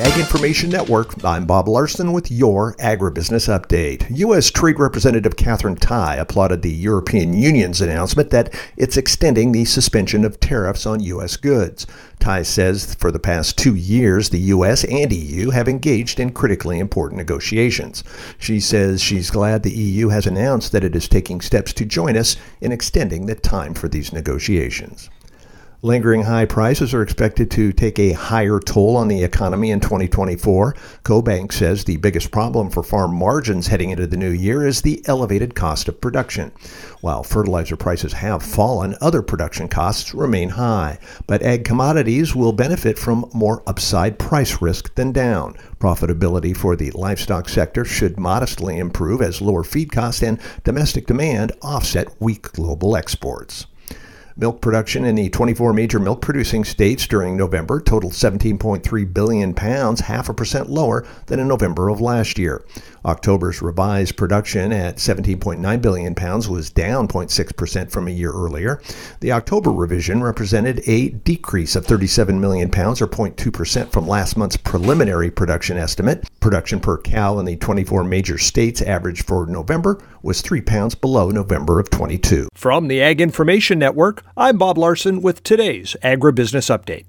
Ag Information Network, I'm Bob Larson with your Agribusiness Update. U.S. Trade Representative Katherine Tai applauded the European Union's announcement that it's extending the suspension of tariffs on U.S. goods. Tai says for the past two years, the U.S. and EU have engaged in critically important negotiations. She says she's glad the EU has announced that it is taking steps to join us in extending the time for these negotiations. Lingering high prices are expected to take a higher toll on the economy in 2024. CoBank says the biggest problem for farm margins heading into the new year is the elevated cost of production. While fertilizer prices have fallen, other production costs remain high. But ag commodities will benefit from more upside price risk than down. Profitability for the livestock sector should modestly improve as lower feed costs and domestic demand offset weak global exports. Milk production in the 24 major milk producing states during November totaled 17.3 billion pounds, half a percent lower than in November of last year. October's revised production at 17.9 billion pounds was down 0.6% from a year earlier. The October revision represented a decrease of 37 million pounds or 0.2% from last month's preliminary production estimate. Production per cow in the 24 major states average for November was 3 pounds below November of 22. From the Ag Information Network, I'm Bob Larson with today's Agribusiness Update.